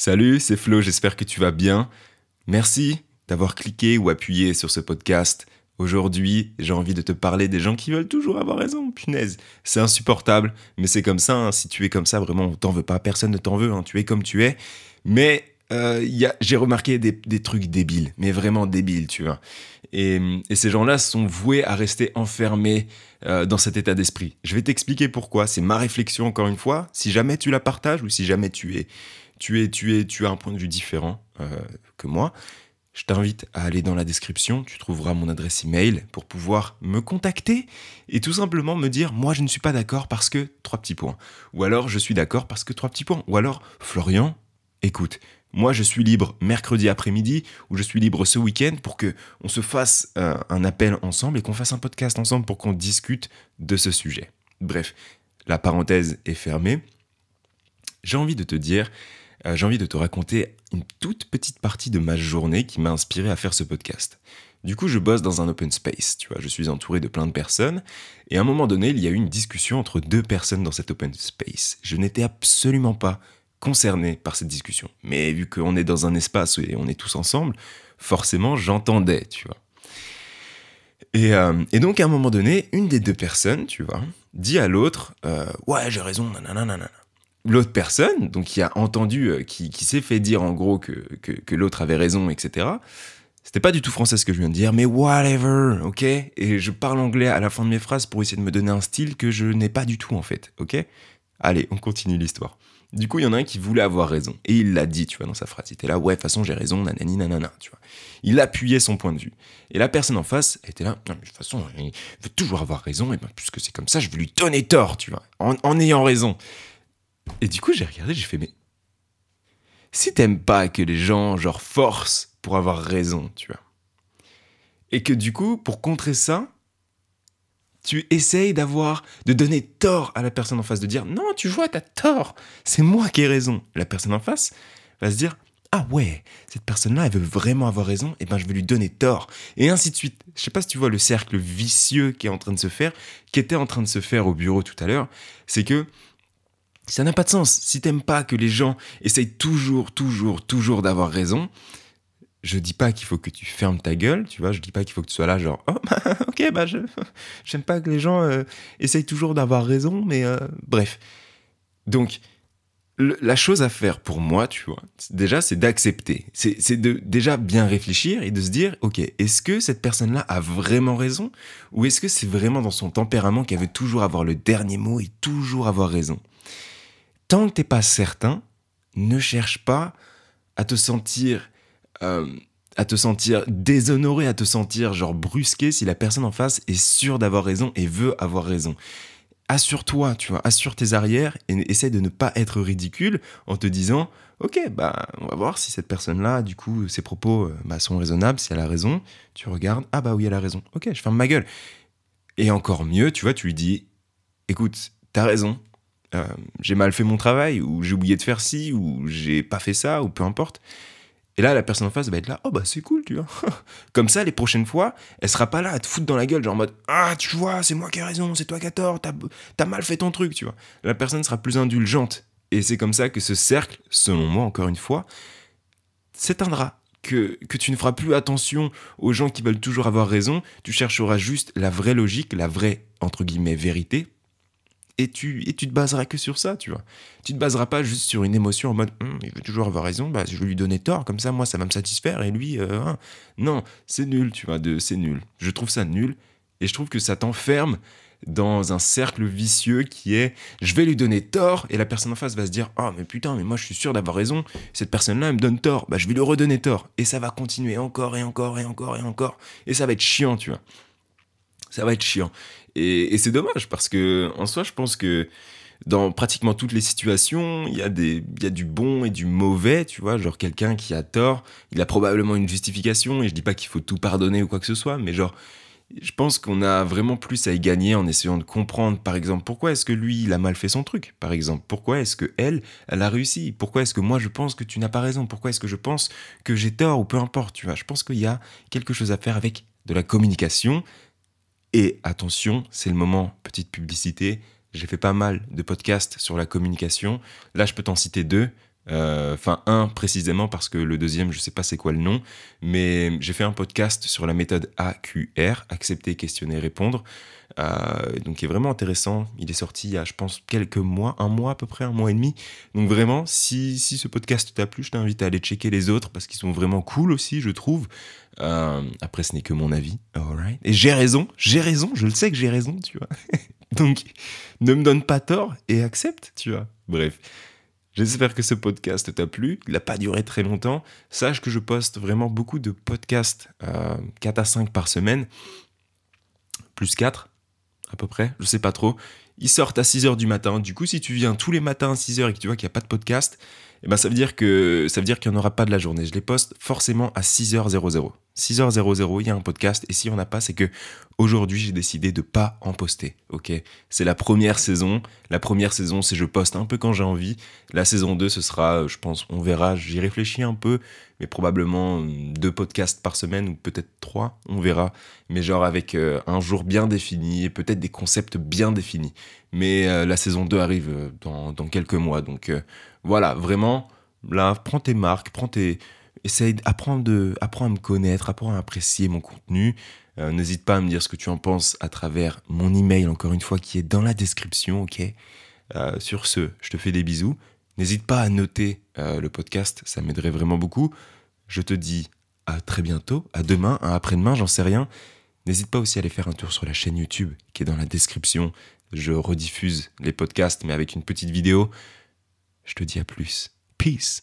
Salut, c'est Flo, j'espère que tu vas bien. Merci d'avoir cliqué ou appuyé sur ce podcast. Aujourd'hui, j'ai envie de te parler des gens qui veulent toujours avoir raison. Punaise, c'est insupportable, mais c'est comme ça. hein. Si tu es comme ça, vraiment, on t'en veut pas. Personne ne t'en veut. hein. Tu es comme tu es. Mais euh, j'ai remarqué des, trucs débiles, mais vraiment débiles, tu vois. Et, et ces gens-là sont voués à rester enfermés euh, dans cet état d'esprit. Je vais t'expliquer pourquoi. C'est ma réflexion encore une fois. Si jamais tu la partages ou si jamais tu es, tu es, tu es, tu as un point de vue différent euh, que moi, je t'invite à aller dans la description. Tu trouveras mon adresse email pour pouvoir me contacter et tout simplement me dire moi je ne suis pas d'accord parce que trois petits points. Ou alors je suis d'accord parce que trois petits points. Ou alors Florian, écoute. Moi, je suis libre mercredi après-midi ou je suis libre ce week-end pour que on se fasse euh, un appel ensemble et qu'on fasse un podcast ensemble pour qu'on discute de ce sujet. Bref, la parenthèse est fermée. J'ai envie de te dire, euh, j'ai envie de te raconter une toute petite partie de ma journée qui m'a inspiré à faire ce podcast. Du coup, je bosse dans un open space, tu vois, je suis entouré de plein de personnes, et à un moment donné, il y a eu une discussion entre deux personnes dans cet open space. Je n'étais absolument pas concerné par cette discussion. Mais vu qu'on est dans un espace et on est tous ensemble, forcément, j'entendais, tu vois. Et, euh, donc, à un moment donné, une des deux personnes, tu vois, dit à l'autre euh, Ouais, j'ai raison, nanana, nanana. L'autre personne, donc qui a entendu, euh, qui, qui s'est fait dire en gros que, que, l'autre avait raison, etc., c'était pas du tout français ce que je viens de dire, mais whatever, ok? Et je parle anglais à la fin de mes phrases pour essayer de me donner un style que je n'ai pas du tout en fait, ok? Allez, on continue l'histoire. Du coup, il y en a un qui voulait avoir raison. Et il l'a dit, tu vois, dans sa phrase. Il était là, ouais, de toute façon, j'ai raison, nanani, nanana, tu vois. Il appuyait son point de vue. Et la personne en face était là, non, mais de toute façon, il veut toujours avoir raison, et ben, puisque c'est comme ça, je vais lui donner tort, tu vois, en, en ayant raison. Et du coup, j'ai regardé, j'ai fait, mais si t'aimes pas que les gens, genre, forcent pour avoir raison, tu vois, et que du coup, pour contrer ça, tu essayes d'avoir, de donner tort à la personne en face, de dire non, tu vois, t'as tort, c'est moi qui ai raison. La personne en face va se dire ah ouais, cette personne-là, elle veut vraiment avoir raison, et ben je vais lui donner tort. Et ainsi de suite. Je sais pas si tu vois le cercle vicieux qui est en train de se faire, qui était en train de se faire au bureau tout à l'heure, c'est que ça n'a pas de sens. Si t'aimes pas que les gens essayent toujours, toujours, toujours d'avoir raison, je dis pas qu'il faut que tu fermes ta gueule, tu vois, je dis pas qu'il faut que tu sois là genre oh bah, ok bah je j'aime pas que les gens euh, essayent toujours d'avoir raison mais euh, bref. Donc la chose à faire pour moi, tu vois, déjà c'est d'accepter. C'est de déjà bien réfléchir et de se dire OK, est-ce que cette personne-là a vraiment raison? Ou est-ce que c'est vraiment dans son tempérament qu'elle veut toujours avoir le dernier mot et toujours avoir raison? Tant que t'es pas certain, ne cherche pas à te sentir euh, à te sentir déshonoré, à te sentir genre brusqué si la personne en face est sûre d'avoir raison et veut avoir raison. Assure-toi, tu vois, assure tes arrières et essaie de ne pas être ridicule en te disant Ok, bah, on va voir si cette personne-là, du coup, ses propos euh, bah, sont raisonnables, si elle a raison. Tu regardes, ah bah oui, elle a raison. Ok, je ferme ma gueule. Et encore mieux, tu vois, tu lui dis Écoute, t'as raison, euh, j'ai mal fait mon travail, ou j'ai oublié de faire ci, ou j'ai pas fait ça, ou peu importe. Et là, la personne en face va être là, oh bah c'est cool, tu vois. Comme ça, les prochaines fois, elle sera pas là à te foutre dans la gueule, genre en mode, ah, tu vois, c'est moi qui ai raison, c'est toi qui as tort, t'as t'as mal fait ton truc, tu vois. La personne sera plus indulgente. Et c'est comme ça que ce cercle, selon moi, encore une fois, s'éteindra. Que, que tu ne feras plus attention aux gens qui veulent toujours avoir raison, tu chercheras juste la vraie logique, la vraie, entre guillemets, vérité, et tu, te baseras que sur ça, tu vois. Tu te baseras pas juste sur une émotion en mode Hum, il veut toujours avoir raison, bah, je vais lui donner tort, comme ça, moi, ça va me satisfaire, et lui, euh, hein. non, c'est nul, tu vois, c'est nul. Je trouve ça nul, et je trouve que ça t'enferme dans un cercle vicieux qui est je vais lui donner tort, et la personne en face va se dire oh, mais putain, mais moi, je suis sûr d'avoir raison, cette personne-là, elle me donne tort, bah, je vais lui redonner tort, et ça va continuer encore, et encore, et encore, et encore, et ça va être chiant, tu vois. Ça va être chiant. Et, c'est dommage parce que en soi, je pense que dans pratiquement toutes les situations, il y, a des, il y a du bon et du mauvais, tu vois. Genre, quelqu'un qui a tort, il a probablement une justification, et je dis pas qu'il faut tout pardonner ou quoi que ce soit, mais genre, je pense qu'on a vraiment plus à y gagner en essayant de comprendre, par exemple, pourquoi est-ce que lui, il a mal fait son truc, par exemple. Pourquoi est-ce que elle, elle a réussi? Pourquoi est-ce que moi, je pense que tu n'as pas raison? Pourquoi est-ce que je pense que j'ai tort ou peu importe, tu vois? Je pense qu'il y a quelque chose à faire avec de la communication. Et attention, c'est le moment, petite publicité. J'ai fait pas mal de podcasts sur la communication. Là, je peux t'en citer deux. Euh, Enfin, un précisément parce que le deuxième, je sais pas c'est quoi le nom, mais j'ai fait un podcast sur la méthode AQR, accepter, questionner, répondre. Euh, donc, il est vraiment intéressant. Il est sorti il y a, je pense, quelques mois, un mois à peu près, un mois et demi. Donc, vraiment, si, si ce podcast t'a plu, je t'invite à aller checker les autres parce qu'ils sont vraiment cool aussi, je trouve. Euh, après, ce n'est que mon avis. Et j'ai raison, j'ai raison, je le sais que j'ai raison, tu vois. donc, ne me donne pas tort et accepte, tu vois. Bref. J'espère que ce podcast t'a plu. Il n'a pas duré très longtemps. Sache que je poste vraiment beaucoup de podcasts, euh, 4 à 5 par semaine. Plus 4, à peu près, je sais pas trop. Ils sortent à 6h du matin. Du coup, si tu viens tous les matins à 6h et que tu vois qu'il n'y a pas de podcast, eh ben, ça veut dire que ça veut dire qu'il n'y en aura pas de la journée. Je les poste forcément à 6h00. 6h00, il y a un podcast et si on n'a pas, c'est que aujourd'hui, j'ai décidé de pas en poster. OK? C'est la première saison. La première saison, c'est je poste un peu quand j'ai envie. La saison 2, ce sera je pense on verra, j'y réfléchis un peu, mais probablement deux podcasts par semaine ou peut-être trois, on verra, mais genre avec euh, un jour bien défini et peut-être des concepts bien définis. Mais euh, la saison 2 arrive euh, dans, quelques mois donc euh, voilà, vraiment, là, prends tes marques, prends tes. Essaye apprends à me connaître, apprends à apprécier mon contenu. Euh, N'hésite pas à me dire ce que tu en penses à travers mon email, encore une fois, qui est dans la description, ok? Euh, Sur ce, je te fais des bisous. N'hésite pas à noter euh, le podcast, ça m'aiderait vraiment beaucoup. Je te dis à très bientôt, à demain, à après-demain, j'en sais rien. N'hésite pas aussi à aller faire un tour sur la chaîne YouTube qui est dans la description. Je rediffuse les podcasts, mais avec une petite vidéo. Je te dis à plus. Peace.